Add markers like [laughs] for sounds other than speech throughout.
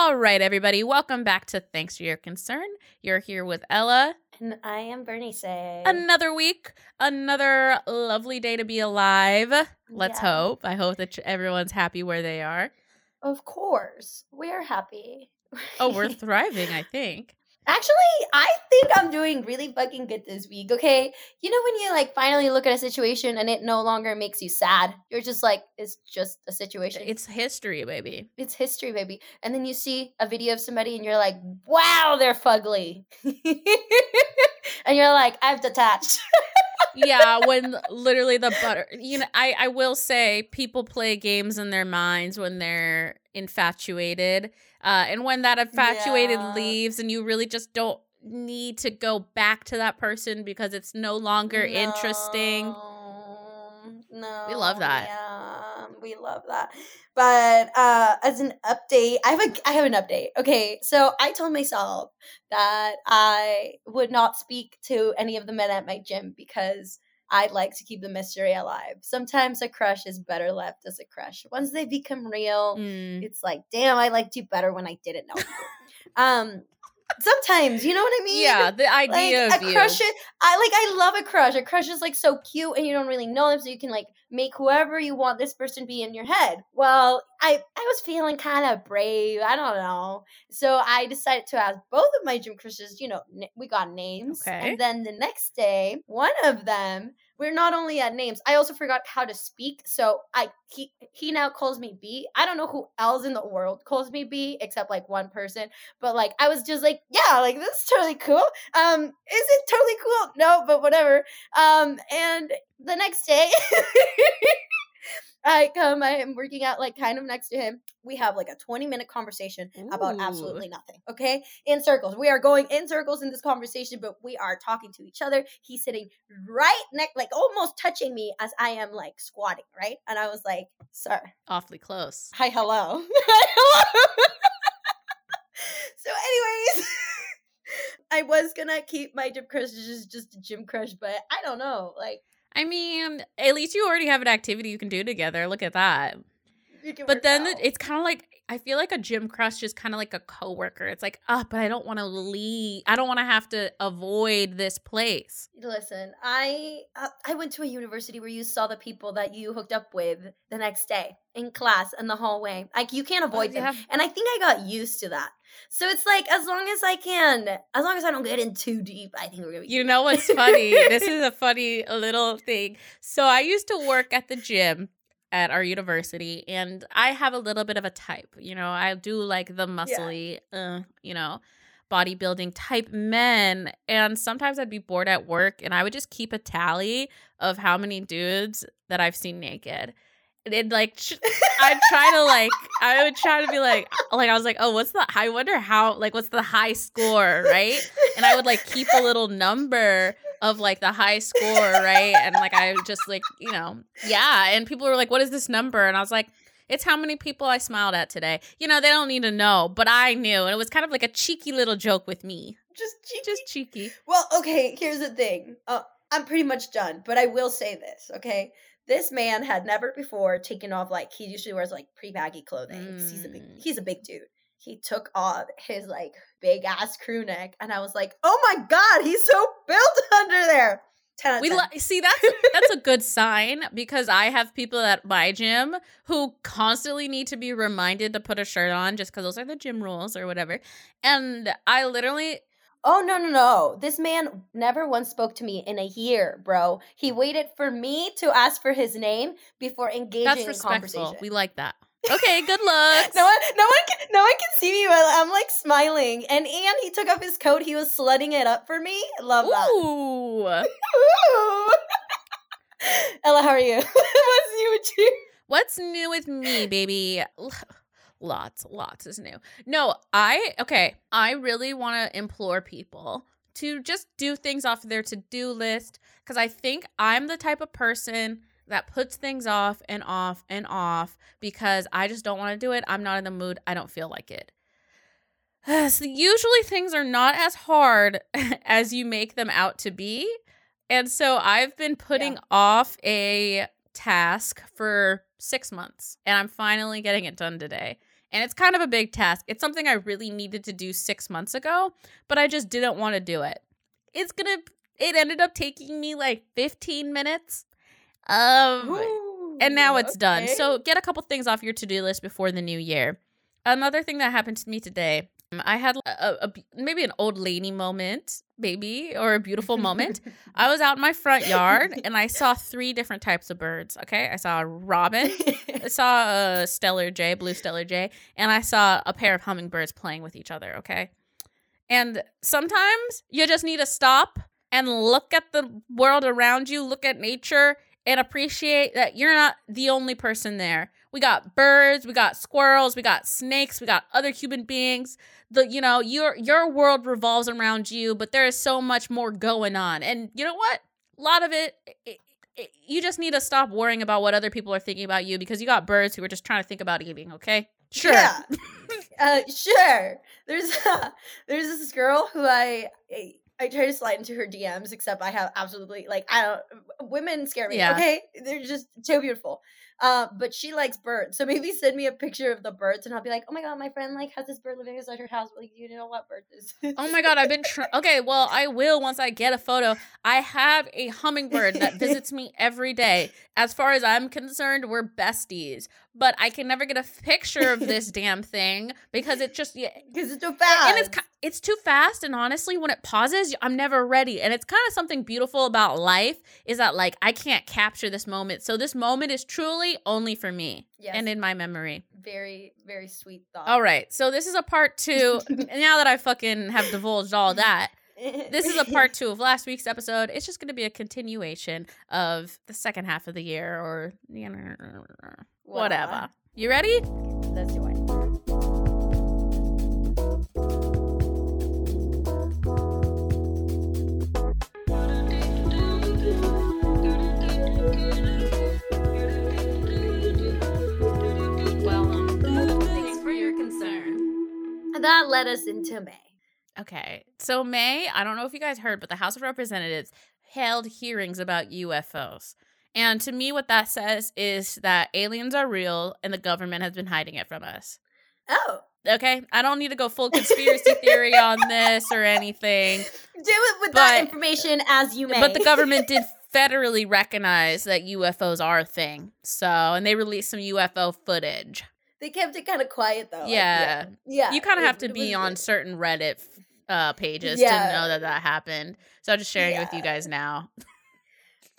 All right, everybody, welcome back to Thanks for Your Concern. You're here with Ella. And I am Bernice. Another week, another lovely day to be alive. Let's Yeah. hope. I hope that everyone's happy where they are. Of course, we're happy. Oh, we're [laughs] thriving, I think. Actually, I think I'm doing really fucking good this week, okay? You know when you like finally look at a situation and it no longer makes you sad. You're just like it's just a situation. It's history, baby. it's history, baby. And then you see a video of somebody and you're like, "Wow, they're fugly." [laughs] and you're like, "I've detached." yeah, [laughs] when literally the butter, you know, I I will say people play games in their minds when they're infatuated, uh, and when that infatuated Yeah. leaves, and you really just don't need to go back to that person because it's no longer interesting. No, No. We love that. Yeah, we love that. But uh as an update, I have a I have an update. Okay, so I told myself that I would not speak to any of the men at my gym because I'd like to keep the mystery alive. Sometimes a crush is better left as a crush. Once they become real, Mm. it's like, damn, I liked you better when I didn't know. [laughs] um sometimes, you know what I mean? Yeah, the idea like of a you. crush is, I like I love a crush. A crush is like so cute and you don't really know them, so you can like make whoever you want this person be in your head. Well, I I was feeling kind of brave. I don't know. So I decided to ask both of my gym crushes, you know, n- we got names. Okay. And then the next day, one of them, we're not only at names, I also forgot how to speak. So I he he now calls me B. I don't know who else in the world calls me B except like one person. But like I was just like, yeah, like this is totally cool. Um, is it totally cool? No, but whatever. Um, and the next day [laughs] [laughs] I come, I am working out like kind of next to him. We have like a 20 minute conversation about absolutely nothing. Okay. In circles. We are going in circles in this conversation, but we are talking to each other. He's sitting right next, like almost touching me as I am like squatting, right? And I was like, sir, Awfully close. hi, hello. Hi, [laughs] hello. so, anyways. [laughs] I was gonna keep my gym crush just just a gym crush, but I don't know. Like, I mean, at least you already have an activity you can do together. Look at that. But then out. it's kind of like I feel like a gym crush is kind of like a coworker. It's like, ah, but I don't want to leave. I don't want to have to avoid this place. Listen, I uh, I went to a university where you saw the people that you hooked up with the next day in class in the hallway. Like you can't avoid them. yeah. And I think I got used to that. So it's like as long as I can, as long as I don't get in too deep, I think we're gonna be You know what's funny? this is a funny little thing. So I used to work at the gym at our university, and I have a little bit of a type. You know, I do like the muscly, uh, you know, bodybuilding type men. And sometimes I'd be bored at work, and I would just keep a tally of how many dudes that I've seen naked. And like ch- I'd try to like I would try to be like like I was like oh what's the I wonder how like what's the high score right and I would like keep a little number of like the high score, right? And like I just like, you know, yeah. And people were like, what is this number? And I was like, it's how many people I smiled at today. You know, they don't need to know, but I knew. And it was kind of like a cheeky little joke with me. just cheeky. Just cheeky. Well, okay, here's the thing. Uh, I'm pretty much done, but I will say this, okay? This man had never before taken off like he usually wears like pre baggy clothing. 'cause He's a big Mm. he's a big dude. He took off his like big ass crew neck, and I was like, "Oh my god, he's so built [laughs] under there." Ten out We 10. lo- see that's that's a good sign because I have people at my gym who constantly need to be reminded to put a shirt on just because those are the gym rules or whatever. And I literally Oh no no no! This man never once spoke to me in a year, bro. He waited for me to ask for his name before engaging that's in conversation. We like that. Okay, good luck. [laughs] no one, no one, can, no one can see me, but I'm like smiling. And and he took off his coat. He was slutting it up for me. Love that. Ooh. Ooh. [laughs] Ella, how are you? [laughs] What's new with you? What's new with me, baby? Lots, lots is new. No, I okay. I really want to implore people to just do things off their to-do list because I think I'm the type of person that puts things off and off and off because I just don't want to do it. I'm not in the mood. I don't feel like it. [sighs] So usually things are not as hard [laughs] as you make them out to be. And so I've been putting Yeah. off a task for six months and I'm finally getting it done today. And it's kind of a big task. It's something I really needed to do six months ago, but I just didn't want to do it. It's gonna, it ended up taking me like 15 minutes. Um, Ooh, and now it's done. So get a couple things off your to do list before the new year. Another thing that happened to me today, Mm, I had uh, a, a- a maybe an old lady moment, maybe, or a beautiful moment. [laughs] I was out in my front yard [laughs] and I saw three different types of birds. Okay, I saw a robin, I [laughs] saw a stellar jay, blue stellar jay, and I saw a pair of hummingbirds playing with each other. Okay, and sometimes you just need to stop and look at the world around you, look at nature, and appreciate that you're not the only person there. We got birds, we got squirrels, we got snakes, we got other human beings. The you know your your world revolves around you, but there is so much more going on. And you know what? A lot of it, it, it you just need to stop worrying about what other people are thinking about you because you got birds who are just trying to think about eating. Okay, sure. Yeah. [laughs] [laughs] uh, sure. There's there's this girl who I I try to slide into her DMs, except I have absolutely like I don't women scare me. Yeah. Okay, they're just too beautiful. Uh, but she likes birds, so maybe send me a picture of the birds, and I'll be like, oh my god, my friend like has this bird living inside her house. Like, you know what bird this? is?" Oh my god, I've been tr- okay. Well, I will once I get a photo. I have a hummingbird that [laughs] visits me every day. As far as I'm concerned, we're besties. But I can never get a picture of this damn thing because it just yeah, because it's too fast. and it's it's too fast. And honestly, when it pauses, I'm never ready. And it's kind of something beautiful about life is that like I can't capture this moment. So this moment is truly only for me yes, and in my memory. very very sweet thought. All right, so this is a part two. [laughs] now that I fucking have divulged all that this is a [laughs] part two of last week's episode. It's just going to be a continuation of the second half of the year or you know, whatever. You ready? Let's do it. Well, thanks for your concern. That led us into May. Okay, so May, I don't know if you guys heard, but the House of Representatives held hearings about UFOs. And to me, what that says is that aliens are real and the government has been hiding it from us. Oh, Okay, I don't need to go full [laughs] conspiracy theory on this or anything. do it with that information as you may. But the government did [laughs] federally recognize that UFOs are a thing. So, and they released some UFO footage. they kept it kind of quiet though. like, Yeah. yeah. You kind of have to be on certain Reddit uh, pages Yeah. to know that that happened. So I'm just sharing it with you guys now.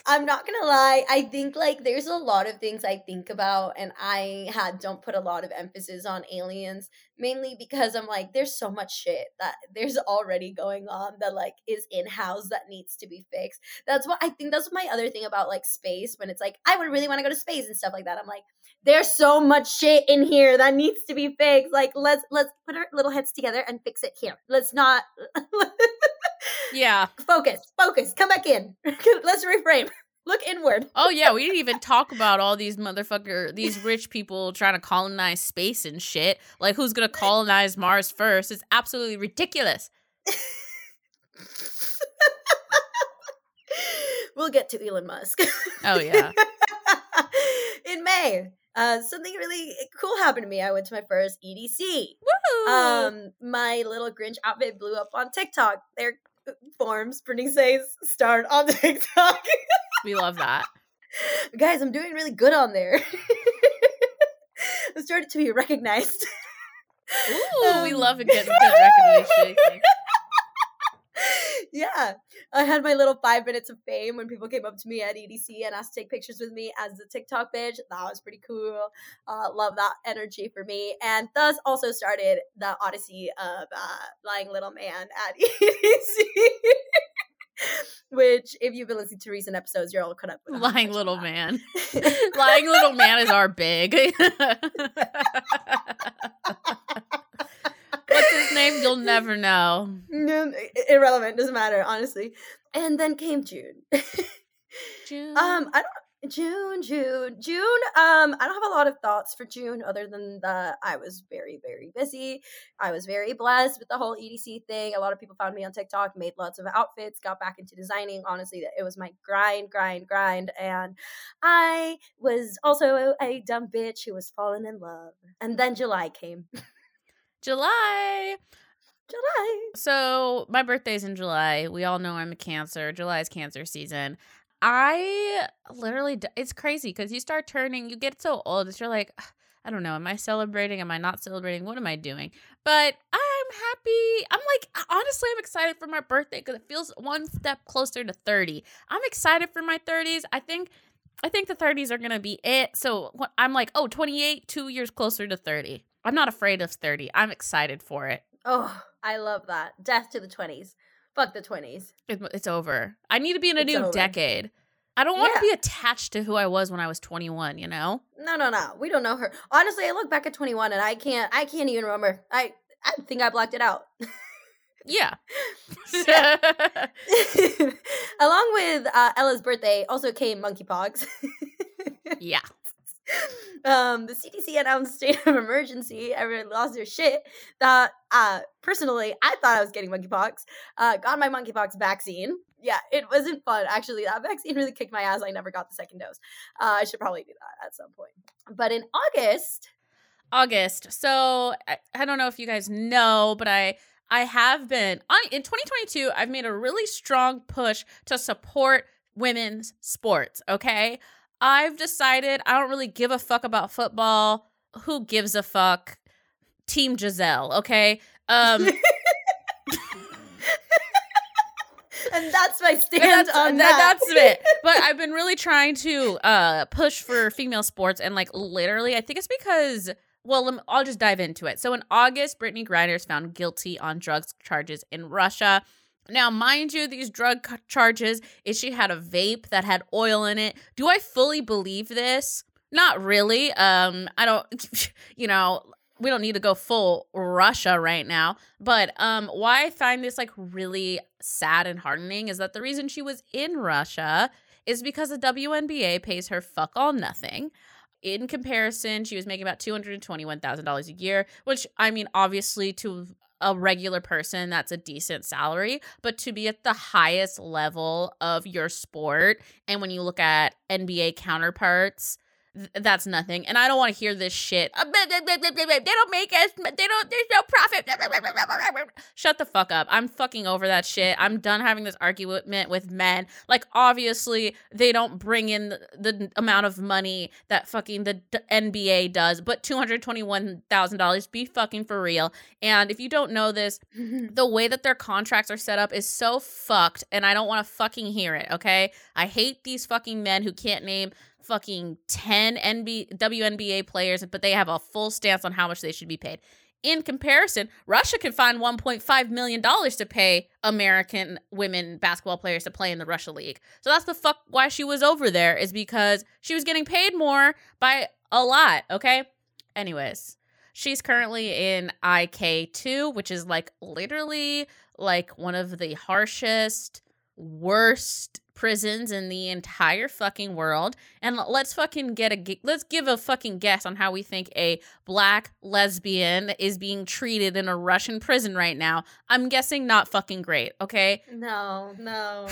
I'm not gonna lie. I think like there's a lot of things I think about, and I had don't put a lot of emphasis on aliens, mainly because I'm like, there's so much shit that there's already going on that like is in house that needs to be fixed. That's what I think. That's my other thing about like space when it's like I would really want to go to space and stuff like that. I'm like, there's so much shit in here that needs to be fixed. Like let's let's put our little heads together and fix it here. Let's not. [laughs] Yeah. focus, focus, come back in. [laughs] Let's reframe. Look inward. Oh yeah, we didn't even talk about all these motherfucker, these rich people trying to colonize space and shit. Like who's gonna colonize Mars first? It's absolutely ridiculous. [laughs] we'll get to Elon Musk. Oh yeah. [laughs] In May, uh, something really cool happened to me. I went to my first EDC. Woo! Um, my little Grinch outfit blew up on TikTok. Their forms, Bernice says, starred on [laughs] TikTok. we love that. Guys, I'm doing really good on there. [laughs] I started to be recognized. Ooh, we Um, love a good, good [laughs] recognition. Yeah, I had my little five minutes of fame when people came up to me at EDC and asked to take pictures with me as the TikTok bitch. That was pretty cool. Uh, love that energy for me, and thus also started the odyssey of uh, lying little man at [laughs] EDC. Which, if you've been listening to recent episodes, you're all caught up with. Lying little man. [laughs] Lying little man is our big. [laughs] Name? You'll [laughs] never know. No, irrelevant. Doesn't matter, honestly. And then came June. [laughs] June. Um, I don't. June, June, June. Um, I don't have a lot of thoughts for June other than that I was very, very busy. I was very blessed with the whole EDC thing. A lot of people found me on TikTok, made lots of outfits, got back into designing. Honestly, it was my grind, grind, grind. And I was also a dumb bitch who was falling in love. And then July came. [laughs] July. July. So my birthday's in July. We all know I'm a Cancer. July is Cancer season. I literally, it's crazy because you start turning, you get so old, it's you're like, I don't know, am I celebrating? Am I not celebrating? What am I doing? But I'm happy. I'm like, honestly, I'm excited for my birthday because it feels one step closer to 30. I'm excited for my 30s. I think. I think the 30s are going to be it. So I'm like, oh, 28, two years closer to 30. I'm not afraid of 30. I'm excited for it. Oh, I love that. Death to the 20s. Fuck the 20s. It, it's over. I need to be in a It's new over. decade. I don't want Yeah. to be attached to who I was when I was 21, you know? No, no, no. We don't know her. Honestly, I look back at 21 and I can't I can't even remember. I I think I blocked it out. Yeah. [laughs] [laughs] Along with uh, Ella's birthday also came monkeypox. [laughs] yeah. Um, the CDC announced [laughs] state of emergency. Everyone lost their shit. That uh, personally, I thought I was getting monkeypox. Uh, got my monkeypox vaccine. Yeah, it wasn't fun. Actually, that vaccine really kicked my ass. I never got the second dose. Uh, I should probably do that at some point. But in August, August. So I, I don't know if you guys know, but I I have been in 2022. I've made a really strong push to support women's sports. Okay, I've decided I don't really give a fuck about football. Who gives a fuck? Team Giselle. Okay. Um, [laughs] and that's my [laughs] stand that's, on that- that. That's it. [laughs] But I've been really trying to uh push for female sports and like literally, I think it's because. Well, I'll just dive into it. So in August, Brittney Griner is found guilty on drugs charges in Russia. Now, mind you, these drug charges is she had a vape that had oil in it. Do I fully believe this? Not really. Um, I don't. [laughs] You know, we don't need to go full Russia right now. But um, why I find this like really sad and heartening is that the reason she was in Russia is because the WNBA pays her fuck all nothing. In comparison, she was making about two hundred and twenty-one thousand dollars a year, which I mean, obviously, to a regular person, that's a decent salary. But to be at the highest level of your sport, and when you look at NBA counterparts, th- that's nothing. And I don't want to hear this shit. Uh. They don't make us. They don't. There's no profit. Shut the fuck up. I'm fucking over that shit. I'm done having this argument with men. Like, obviously, they don't bring in the, the amount of money that fucking the d- NBA does, but two hundred twenty-one thousand dollars. Be fucking for real. And if you don't know this, [laughs] the way that their contracts are set up is so fucked and I don't want to fucking hear it, okay? I hate these fucking men who can't name fucking 10 NB WNBA players but they have a full stance on how much they should be paid. In comparison, Russia can find 1.5 million dollars to pay American women basketball players to play in the Russia league. So that's the fuck why she was over there is because she was getting paid more by a lot, okay? Anyways, She's currently in IK2, which is like literally like one of the harshest, worst prisons in the entire fucking world. And let's fucking get a let's give a fucking guess on how we think a black lesbian is being treated in a Russian prison right now. I'm guessing not fucking great, okay? no, no.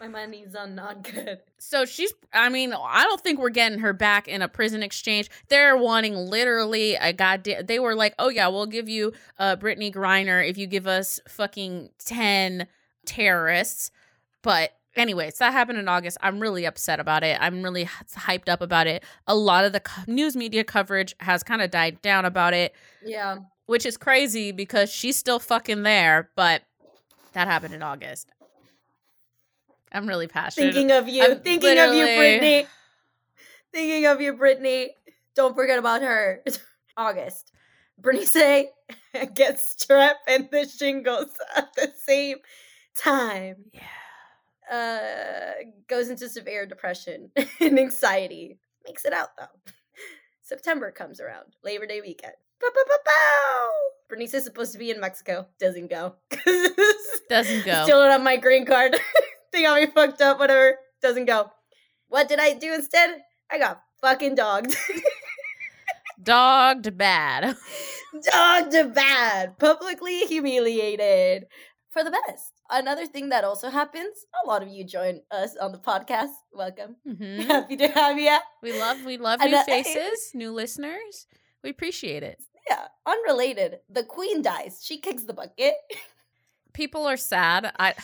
My money's on not good. So she's, I mean, I don't think we're getting her back in a prison exchange. They're wanting literally a goddamn, they were like, oh yeah, we'll give you uh, Brittney Griner if you give us fucking 10 terrorists. But anyways, that happened in August. I'm really upset about it. I'm really hyped up about it. A lot of the co- news media coverage has kind of died down about it, Yeah. which is crazy because she's still fucking there. But that happened in August. I'm really passionate. Thinking of you. I'm thinking of you, Brittney. Thinking of you, Brittney. Don't forget about her. [laughs] August. Bernice [laughs] gets strep and the shingles at the same time. yeah. Uh, goes into severe depression [laughs] and anxiety. Makes it out though. September comes around. Labor Day weekend. Pow. Bernice is supposed to be in Mexico. Doesn't go. [laughs] Doesn't go. Still don't have my green card. [laughs] they got me fucked up, whatever. Doesn't go. What did I do instead? I got fucking dogged. Dogged bad. dogged bad. Publicly humiliated. For the best. Another thing that also happens, a lot of you join us on the podcast. Welcome. [laughs] hmm Happy to have you. We love we love And, new faces, new listeners. We appreciate it. Yeah, unrelated. The queen dies. She kicks the bucket. [laughs] People are sad. I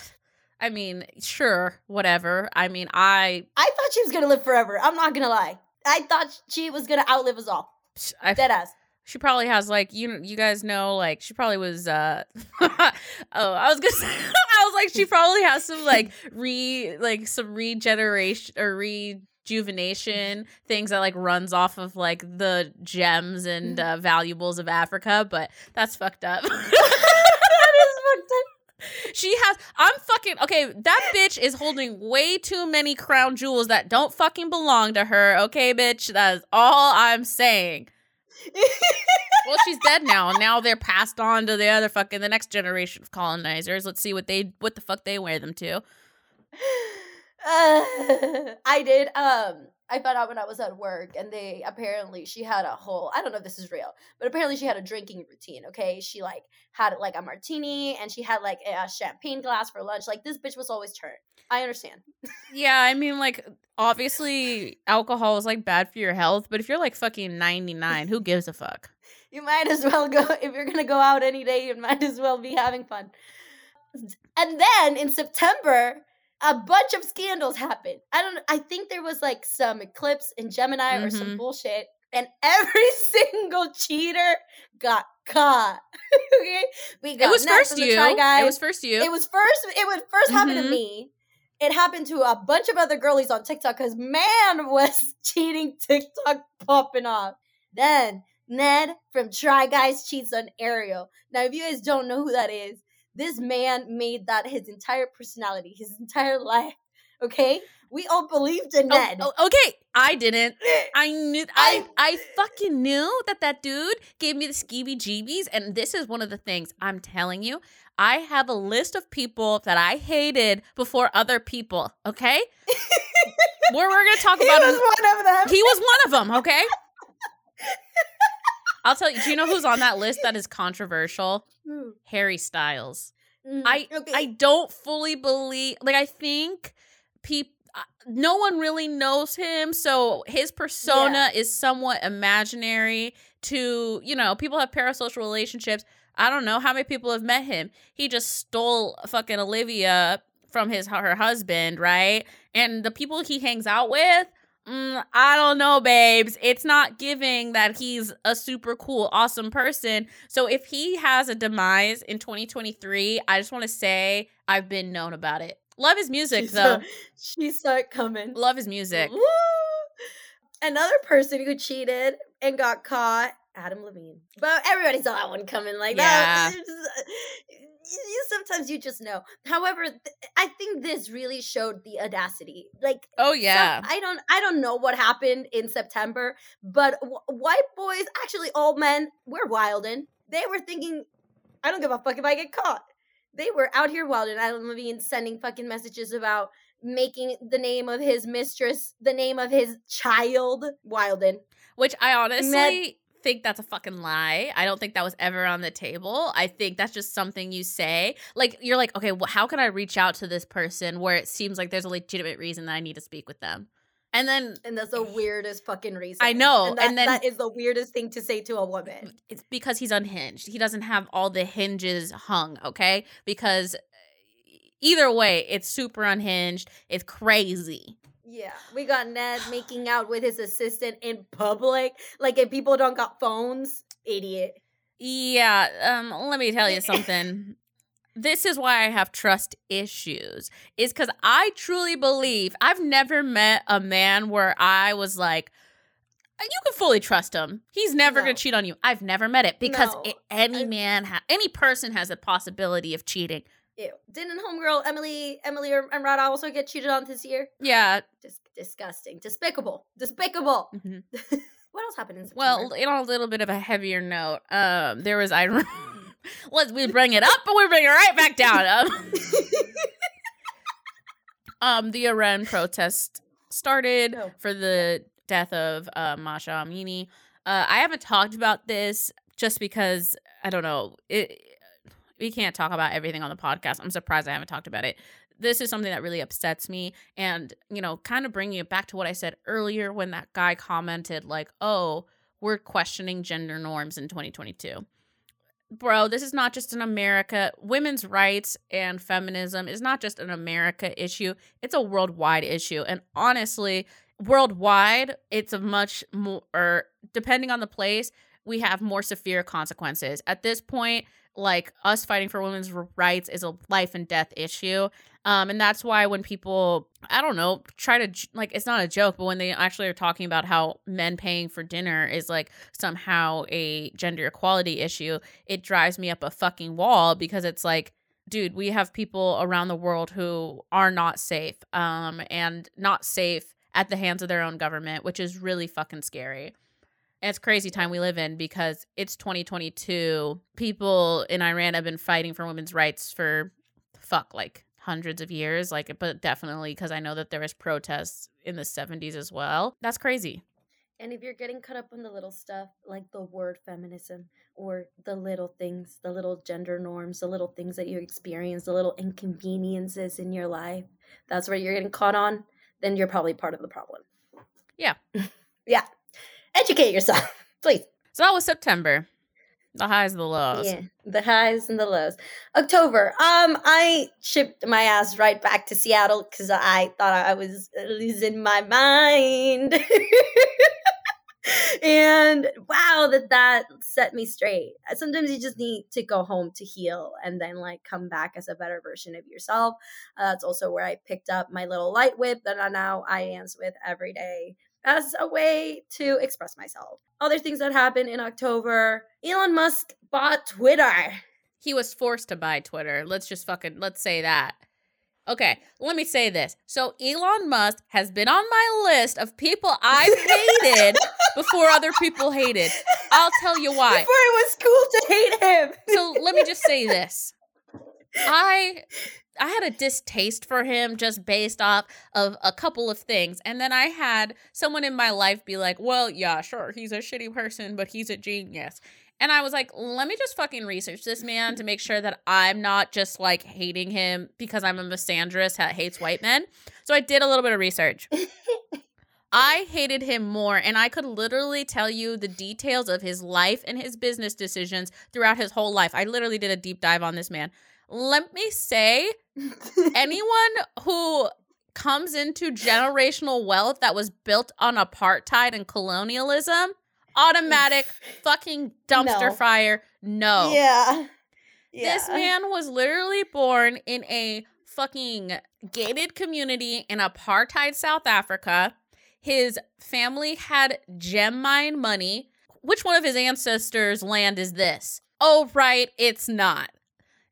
I mean, sure, whatever. I mean, I I thought she was gonna live forever. I'm not gonna lie. I thought she was gonna outlive us all. I Dead ass. She probably has like you you guys know like she probably was uh [laughs] oh I was gonna [laughs] say I was like she probably has some like [laughs] re like some regeneration or rejuvenation things that like runs off of like the gems and uh, valuables of Africa but that's fucked up. That is fucked up. she has I'm fucking okay that bitch is holding way too many crown jewels that don't fucking belong to her okay bitch? That's all I'm saying well, she's dead now. Now they're passed on to the other fucking the next generation of colonizers. Let's see what they what the fuck they wear them to. Uh, [laughs] I did. Um, I found out when I was at work, and they apparently she had a whole. I don't know if this is real, but apparently she had a drinking routine. Okay, she like had like a martini, and she had like a champagne glass for lunch. Like this bitch was always turned. I understand. Yeah, I mean like obviously alcohol is like bad for your health, but if you're like fucking 99, who gives a fuck? [laughs] You might as well go if you're gonna go out any day. You might as well be having fun. And then in September, a bunch of scandals happened. I don't. I think there was like some eclipse in Gemini or some Mhm. bullshit, and [laughs] every single cheater got caught. [laughs] okay, we got It was first you. It was first you. It was first. It would first happen to me. It happened to a bunch of other girlies on TikTok because man [laughs] was cheating TikTok popping off. Then Ned from Try Guys cheats on Ariel. Now, if you guys don't know who that is, this man made that his entire personality, his entire life. Okay, we all believed in Oh, Ned. oh, okay, I didn't. [laughs] I knew I I- fucking knew that that dude gave me the skeevy jeebies and this is one of the things I'm telling you. I have a list of people that I hated before other people, okay? [laughs] We're going to talk about. he was one of them. He was one of them, okay? [laughs] I'll tell you, do you know who's on that list that is controversial? Harry Styles. Mm, I okay. I don't fully believe like I think people no one really knows him so his persona is somewhat imaginary to you know people have parasocial relationships I don't know how many people have met him he just stole fucking Olivia from his her husband right and the people he hangs out with mm, I don't know babes it's not giving that he's a super cool awesome person so if he has a demise in 2023, I just want to say I've been known about it. Love his music though. she saw it coming. Love his music. Woo! Another person who cheated and got caught, Adam Levine. But everybody saw that one coming. Like that. just- uh, You, sometimes you just know. However, th- I think this really showed the audacity. Like, Oh some- yeah. I don't, I don't know what happened in September, but w- white boys, actually all men, we're wildin'. They were thinking, I don't give a fuck if I get caught. They were out here wildin'. Adam Levine sending fucking messages about making the name of his mistress the name of his child wildin'. Which I honestly think that's a fucking lie. I don't think that was ever on the table. I think that's just something you say. Like you're like, okay, well, how can I reach out to this person where it seems like there's a legitimate reason that I need to speak with them? And then And that's the weirdest fucking reason. I know, And, that, and then- that is the weirdest thing to say to a woman. it's because he's unhinged. He doesn't have all the hinges hung, okay? Because either way, it's super unhinged. It's crazy. Yeah, we got Ned making [sighs] out with his assistant in public. Like if people don't got phones, idiot. Yeah, um let me tell you [laughs] something. this is why I have trust issues. Is cuz I truly believe I've never met a man where I was like "Uh, you can fully trust him. He's never No. going to cheat on you. I've never met it because No, it, any man ha- any person has a possibility of cheating. Ew. Didn't homegirl Emily, Emily or- and Rada also get cheated on this year? Yeah. Dis- disgusting, despicable, despicable. mhm. [laughs] what else happened in September? Well, know, a little bit of a heavier note. Um, there was I. [laughs] [laughs] Let's we bring it up, but we bring it right back down. Um, um, the Iran protest started No. for the death of uh, Masha Amini. Uh, I haven't talked about this just because I don't know. It, we can't talk about everything on the podcast. I'm surprised I haven't talked about it. This is something that really upsets me. And, you know, kind of bringing it back to what I said earlier when that guy commented, like, oh, we're questioning gender norms in 2022 bro, this is not just an America women's rights and feminism is not just an America issue. It's a worldwide issue. And honestly, worldwide, it's a much more depending on the place, we have more severe consequences. At this point, like us fighting for women's rights is a life and death issue. Um, and that's why when people, I don't know, try to like, it's not a joke, but when they actually are talking about how men paying for dinner is like somehow a gender equality issue, it drives me up a fucking wall because it's like, dude, we have people around the world who are not safe, um, and not safe at the hands of their own government, which is really fucking scary. It's crazy time we live in because it's 2022. People in Iran have been fighting for women's rights for fuck like hundreds of years like but definitely because i know that there was protests in the 70s as well that's crazy And if you're getting caught up on the little stuff, like the word feminism or the little things, the little gender norms, the little things that you experience, the little inconveniences in your life, that's where you're getting caught on, then you're probably part of the problem. Yeah. [laughs] yeah. Educate yourself, [laughs] please. so that was september the highs and the lows Yeah, the highs and the lows. October. Um, I shipped my ass right back to Seattle because I thought I was losing my mind. [laughs] and wow, that that set me straight. Sometimes you just need to go home to heal and then like come back as a better version of yourself. Uh, that's also where I picked up my little light whip that I now I dance with every day as a way to express myself. Other things that happened in October Elon Musk bought Twitter. he was forced to buy twitter let's just fucking let's say that okay let me say this so elon musk has been on my list of people i've hated [laughs] before other people hated i'll tell you why Before it was cool to hate him. so let me just say this i i had a distaste for him just based off of a couple of things and then i had someone in my life be like well yeah sure he's a shitty person but he's a genius and i was like let me just fucking research this man to make sure that i'm not just like hating him because i'm a misandrist that hates white men so i did a little bit of research I hated him more, and I could literally tell you the details of his life and his business decisions throughout his whole life. I literally did a deep dive on this man. Let me say, anyone who comes into generational wealth that was built on apartheid and colonialism, automatic fucking dumpster No. fire. No. Yeah. This man was literally born in a fucking gated community in apartheid South Africa. His family had gem mine money. Which one of his ancestors' land is this? Oh, right, it's not.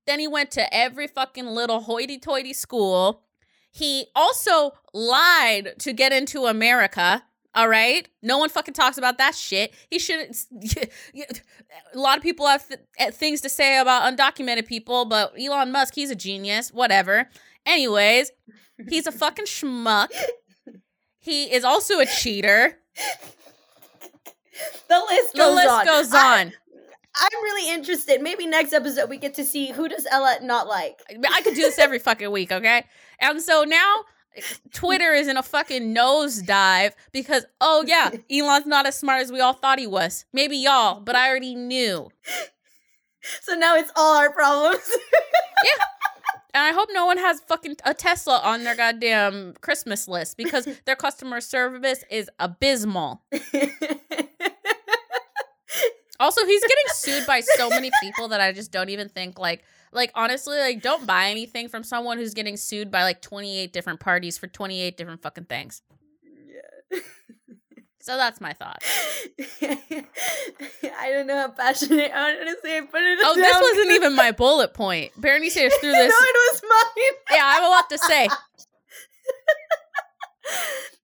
Then he went to every fucking little hoity toity school. He also lied to get into America. All right. No one fucking talks about that shit. He shouldn't. [laughs] A lot of people have th- eh, things to say about undocumented people, but Elon Musk, he's a genius. Whatever. Anyways, he's a fucking schmuck. He is also a cheater. the list The goes list on. goes I- on. I'm really interested. Maybe next episode we get to see who does Ella not like. I could do this every fucking week, okay? And so now Twitter is in a fucking nosedive because, oh yeah, [laughs] Elon's not as smart as we all thought he was. Maybe y'all, but I already knew. So now it's all our problems. [laughs] Yeah. And I hope no one has fucking a Tesla on their goddamn Christmas list because [laughs] their customer service is abysmal. Also, he's getting sued by so many people that I just don't even think like like honestly like don't buy anything from someone who's getting sued by like 28 different parties for 28 different fucking things. yeah. So that's my thought. [laughs] I don't know how passionate I want to say, but it Oh, this wasn't even my bullet point. Bernie Sanders threw [laughs] this. no, it was mine. [laughs] Yeah, I have a lot to say.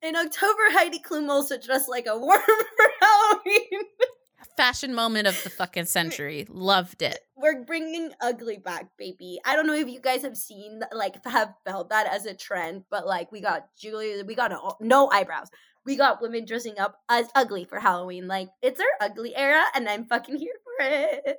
In October, Heidi Klum also dressed like a worm for Halloween. Fashion moment of the fucking century. Loved it. We're bringing ugly back, baby. I don't know if you guys have seen, like, have felt that as a trend, but like, we got Julia, we got no, no eyebrows. We got women dressing up as ugly for Halloween. Like, it's our ugly era, and I'm fucking here for it.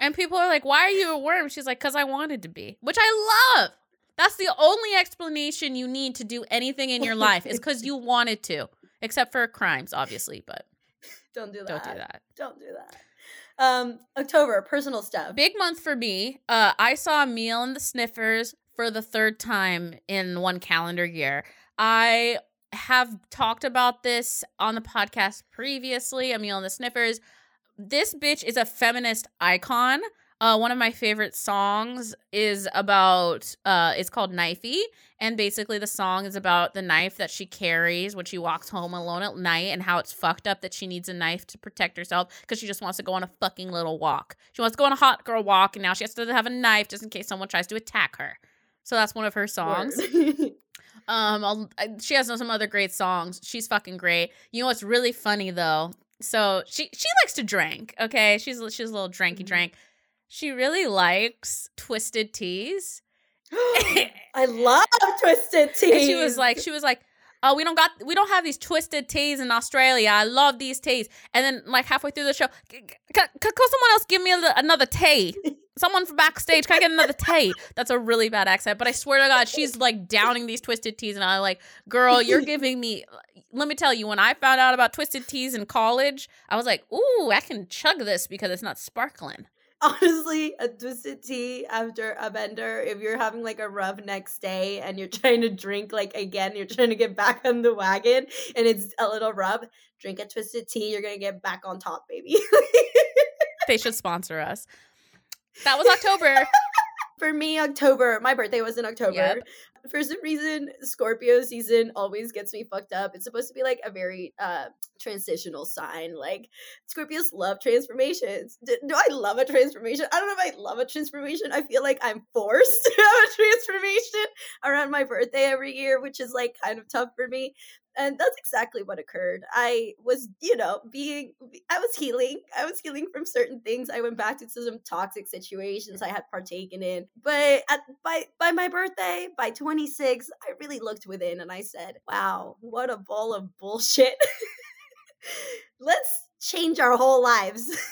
And people are like, "Why are you a worm?" She's like, "Cause I wanted to be," which I love. That's the only explanation you need to do anything in your life is because you wanted to, except for crimes, obviously. But don't do that. don't do that. Don't do that. Um, October, personal stuff. Big month for me. Uh, I saw Amyl and the Sniffers for the third time in one calendar year. I have talked about this on the podcast previously. Amyl and the Sniffers. This bitch is a feminist icon. Uh, one of my favorite songs is about uh, it's called Knifey, and basically the song is about the knife that she carries when she walks home alone at night, and how it's fucked up that she needs a knife to protect herself because she just wants to go on a fucking little walk. She wants to go on a hot girl walk, and now she has to have a knife just in case someone tries to attack her. So that's one of her songs. [laughs] Um, I'll, she has some other great songs. She's fucking great. You know what's really funny though? So she she likes to drink. Okay, she's she's a little dranky Mhm. She really likes twisted teas. [gasps] [laughs] I love twisted teas. And she was like, she was like, oh, we don't got, we don't have these twisted teas in Australia. I love these teas. And then like halfway through the show, "C- c- c- could someone else give me a, another tea? Someone from backstage, can I get another tea? [laughs] That's a really bad accent, but I swear to God, she's like downing these twisted teas, and I'm like, girl, you're giving me. Let me tell you, when I found out about twisted teas in college, I was like, ooh, I can chug this because it's not sparkling. Honestly a twisted tea after a bender if you're having like a rough next day and you're [laughs] trying to drink like again you're trying to get back on the wagon and it's a little rough drink a twisted tea you're gonna get back on top baby They should sponsor us. That was October. [laughs] for me october my birthday was in october Yep. For some reason scorpio season always gets me fucked up. It's supposed to be like a very uh transitional sign like scorpios love transformations. Do i love a transformation? I don't know if i love a transformation. I feel like i'm forced [laughs] to have a transformation around my birthday every year which is like kind of tough for me and that's exactly what occurred i was you know being i was healing i was healing from certain things i went back to some toxic situations i had partaken in but at, by by my birthday by 26 i really looked within and i said wow what a ball of bullshit [laughs] let's change our whole lives [laughs]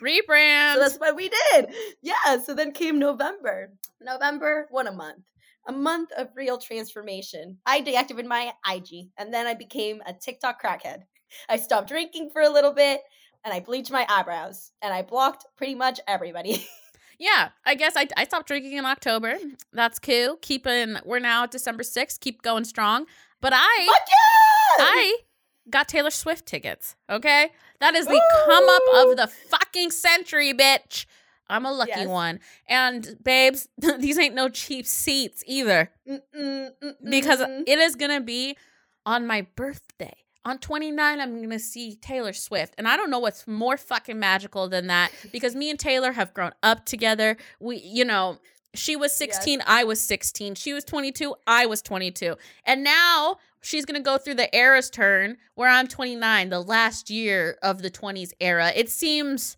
Rebrand. so that's what we did. Yeah. So then came November. November, what a month. A month of real transformation. I deactivated my IG and then I became a TikTok crackhead. I stopped drinking for a little bit and I bleached my eyebrows and I blocked pretty much everybody. [laughs] yeah, I guess I, I stopped drinking in October. That's cool. Keeping we're now at December 6th. Keep going strong. But I Fuck yeah! I got Taylor Swift tickets. Okay? That is the come up of the fucking century, bitch. I'm a lucky Yes. one. And babes, [laughs] these ain't no cheap seats either. Mm-mm, Because mm-mm. it is gonna be on my birthday. On 29, I'm gonna see Taylor Swift. And I don't know what's more fucking magical than that. [laughs] Because me and Taylor have grown up together. We, you know, she was 16, I was 16. She was 22, I was 22. And now she's gonna go through the Eras Tour where I'm 29, the last year of the 20s era. It seems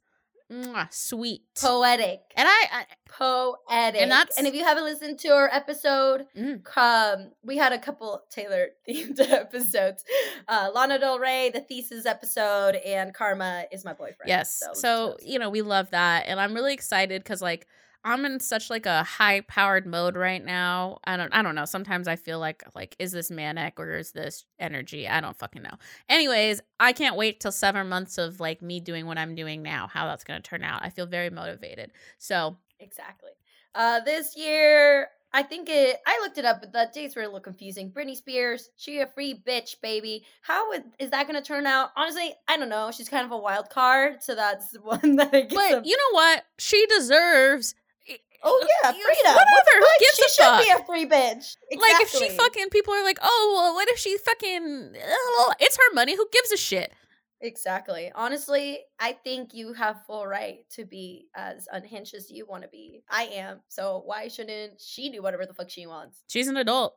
mwah, sweet. poetic. and I, I Poetic. And that's- and if you haven't listened to our episode, Mm. um, we had a couple Taylor [laughs] themed episodes. Uh, Lana Del Rey, the thesis episode, and Karma is my boyfriend. Yes. to So, you know, we love that. And I'm really excited because like I'm in such like a high powered mode right now. I don't I don't know. Sometimes I feel like like is this manic or is this energy? I don't fucking know. Anyways, I can't wait till seven months of like me doing what I'm doing now, how that's gonna turn out. I feel very motivated. So exactly. Uh, this year, I think it. I looked it up, but the dates were a little confusing. Britney Spears, she a free bitch, baby. How would, is that going to turn out? Honestly, I don't know. She's kind of a wild card, so that's the [laughs] one that I guess. but I'm- you know what? She deserves oh yeah, freedom. Whatever. Who fuck? gives she a should fuck? be a free bitch. Like if she fucking people are like, oh well, what if she fucking? uh, It's her money. Who gives a shit? Exactly. Honestly, I think you have full right to be as unhinged as you want to be. I am. So why shouldn't she do whatever the fuck she wants? She's an adult.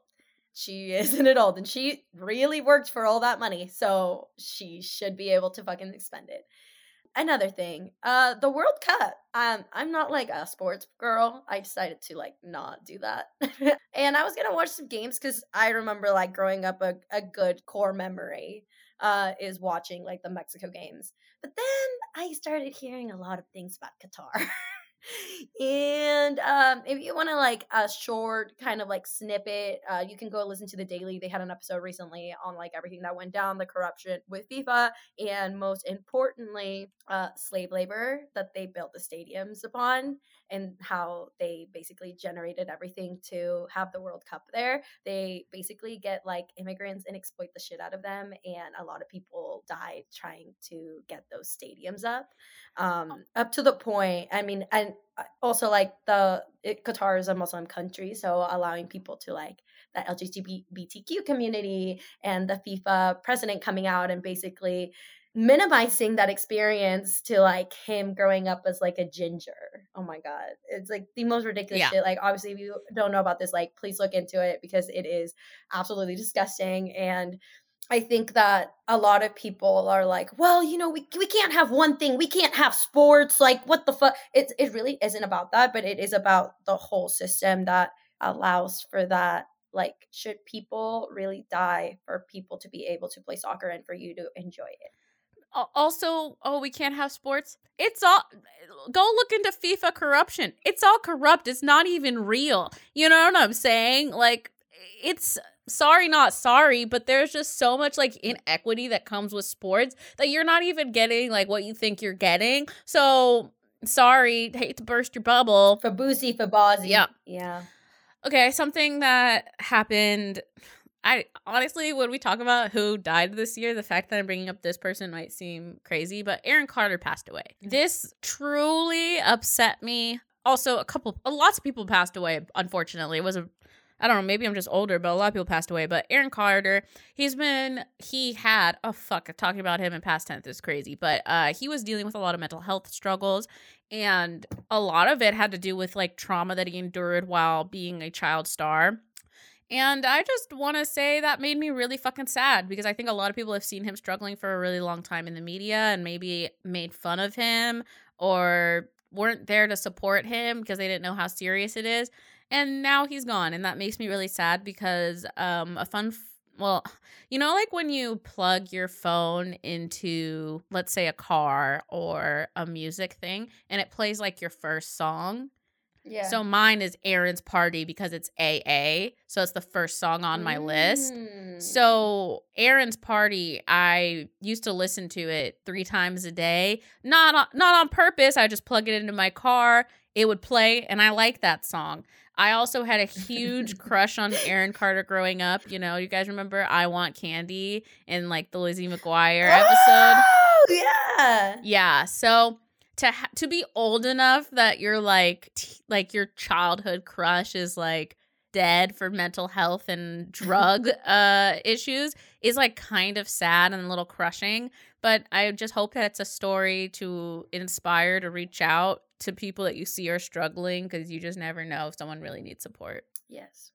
She [laughs] is an adult and she really worked for all that money. So she should be able to fucking spend it. Another thing, uh, the World Cup. Um, I'm not like a sports girl. I decided to like not do that, [laughs] and I was gonna watch some games because I remember like growing up a, a good core memory uh, is watching like the Mexico games. But then I started hearing a lot of things about Qatar. [laughs] and um, if you want to like a short kind of like snippet, uh, you can go listen to the Daily. They had an episode recently on like everything that went down, the corruption with FIFA, and most importantly, uh, slave labor that they built the stadiums upon, and how they basically generated everything to have the World Cup there. They basically get like immigrants and exploit the shit out of them, and a lot of people died trying to get those stadiums up um, up to the point. I mean, and uh, also like the it, Qatar is a Muslim country, so allowing people to like the LGBTQ community and the FIFA president coming out and basically minimizing that experience to like him growing up as like a ginger. Oh my god. It's like the most ridiculous yeah. shit. Like obviously if you don't know about this like please look into it because it is absolutely disgusting and I think that a lot of people are like, well, you know, we, we can't have one thing. We can't have sports. Like, what the fuck? It, it really isn't about that, but it is about the whole system that allows for that. Like, should people really die for people to be able to play soccer and for you to enjoy it? Also, oh, we can't have sports. It's all go look into FIFA corruption. It's all corrupt. It's not even real. You know what I'm saying? Like, it's sorry not sorry but there's just so much like inequity that comes with sports that you're not even getting like what you think you're getting so sorry hate to burst your bubble For boozy for fabazi yeah yeah okay something that happened i honestly when we talk about who died this year the fact that i'm bringing up this person might seem crazy but aaron carter passed away this truly upset me also a couple lots of people passed away unfortunately it was a I don't know, maybe I'm just older, but a lot of people passed away. But Aaron Carter, he's been, he had, oh fuck, talking about him in past tense is crazy, but uh, he was dealing with a lot of mental health struggles. And a lot of it had to do with like trauma that he endured while being a child star. And I just want to say that made me really fucking sad because I think a lot of people have seen him struggling for a really long time in the media and maybe made fun of him or weren't there to support him because they didn't know how serious it is. And now he's gone and that makes me really sad because um a fun f- well [sighs] you know like when you plug your phone into let's say a car or a music thing and it plays like your first song yeah. So mine is Aaron's Party because it's AA. So it's the first song on my mm. list. So Aaron's Party, I used to listen to it 3 times a day. Not on, not on purpose. I just plug it into my car. It would play and I like that song. I also had a huge [laughs] crush on Aaron Carter growing up. You know, you guys remember I Want Candy in like the Lizzie McGuire episode? Oh, yeah. Yeah. So to ha- to be old enough that you're like t- like your childhood crush is like dead for mental health and drug [laughs] uh issues is like kind of sad and a little crushing but i just hope that it's a story to inspire to reach out to people that you see are struggling because you just never know if someone really needs support. Yes.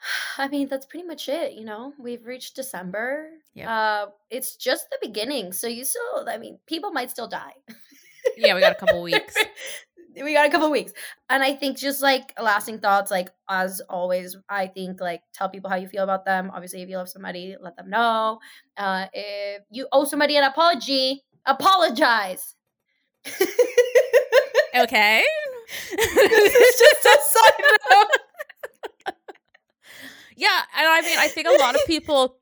[sighs] I mean, that's pretty much it. You know, we've reached December. Yeah. Uh, it's just the beginning. So you still, I mean, people might still die. [laughs] yeah, we got a couple [laughs] weeks. we got a couple weeks. And I think just like lasting thoughts, like as always, I think like tell people how you feel about them. Obviously, if you love somebody, let them know. Uh, if you owe somebody an apology, apologize. Okay. [laughs] it's just a side [laughs] note. yeah, and I mean, I think a lot of people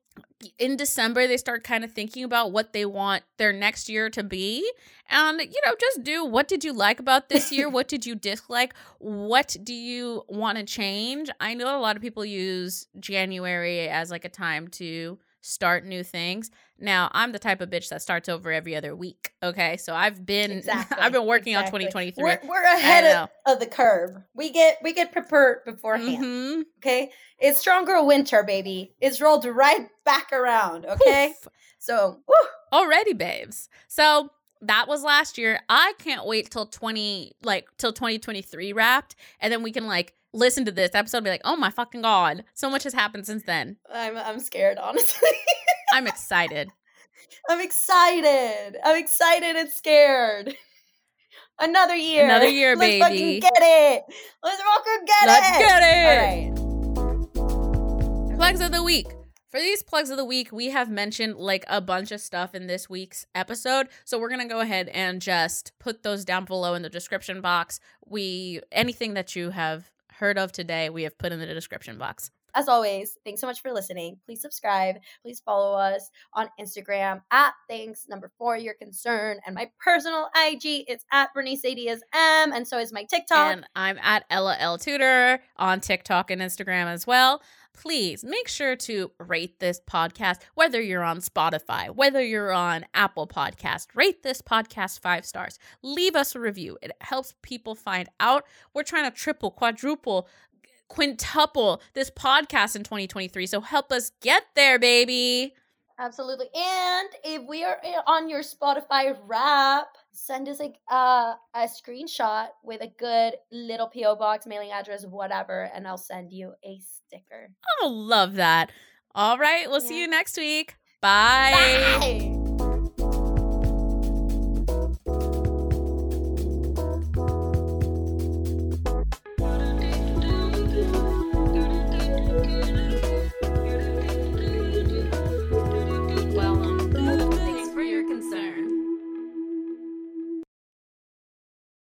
in December they start kind of thinking about what they want their next year to be. And you know, just do what did you like about this [laughs] year? what did you dislike? What do you want to change? I know a lot of people use January as like a time to start new things. Now, I'm the type of bitch that starts over every other week. Okay, so I've been [laughs] exactly, I've been working exactly. on 2023. We're, we're ahead of, of, the curve. We get we get prepared beforehand. Mm-hmm. Okay, it's stronger winter, baby. It's rolled right back around. Okay, Oof. so woo. already, babes. So that was last year. I can't wait till 20 like till 2023 wrapped and then we can like listen to this episode and be like, "Oh my fucking god, so much has happened since then." I'm I'm scared, [laughs] honestly. I'm excited. I'm excited. I'm excited and scared. Another year. Another year, Let's baby. fucking get it. Let's fucking get Let's it. get it. All right. Plugs of the week. For these plugs of the week, we have mentioned like a bunch of stuff in this week's episode. So we're going to go ahead and just put those down below in the description box. We anything that you have heard of today, we have put in the description box. As always, thanks so much for listening. Please subscribe. Please follow us on Instagram at thanks number four your concern. And my personal IG it's at Bernice M. And so is my TikTok. And I'm at Ella L Tutor on TikTok and Instagram as well. Please make sure to rate this podcast, whether you're on Spotify, whether you're on Apple Podcast. Rate this podcast five stars. Leave us a review. It helps people find out. We're trying to triple, quadruple, quintuple this podcast in 2023. So help us get there, baby. Absolutely. And if we are on your Spotify wrap, send us a uh, a screenshot with a good little PO box, mailing address, whatever, and I'll send you a sticker. Oh, love that. All right. We'll see you next week. Bye. Bye.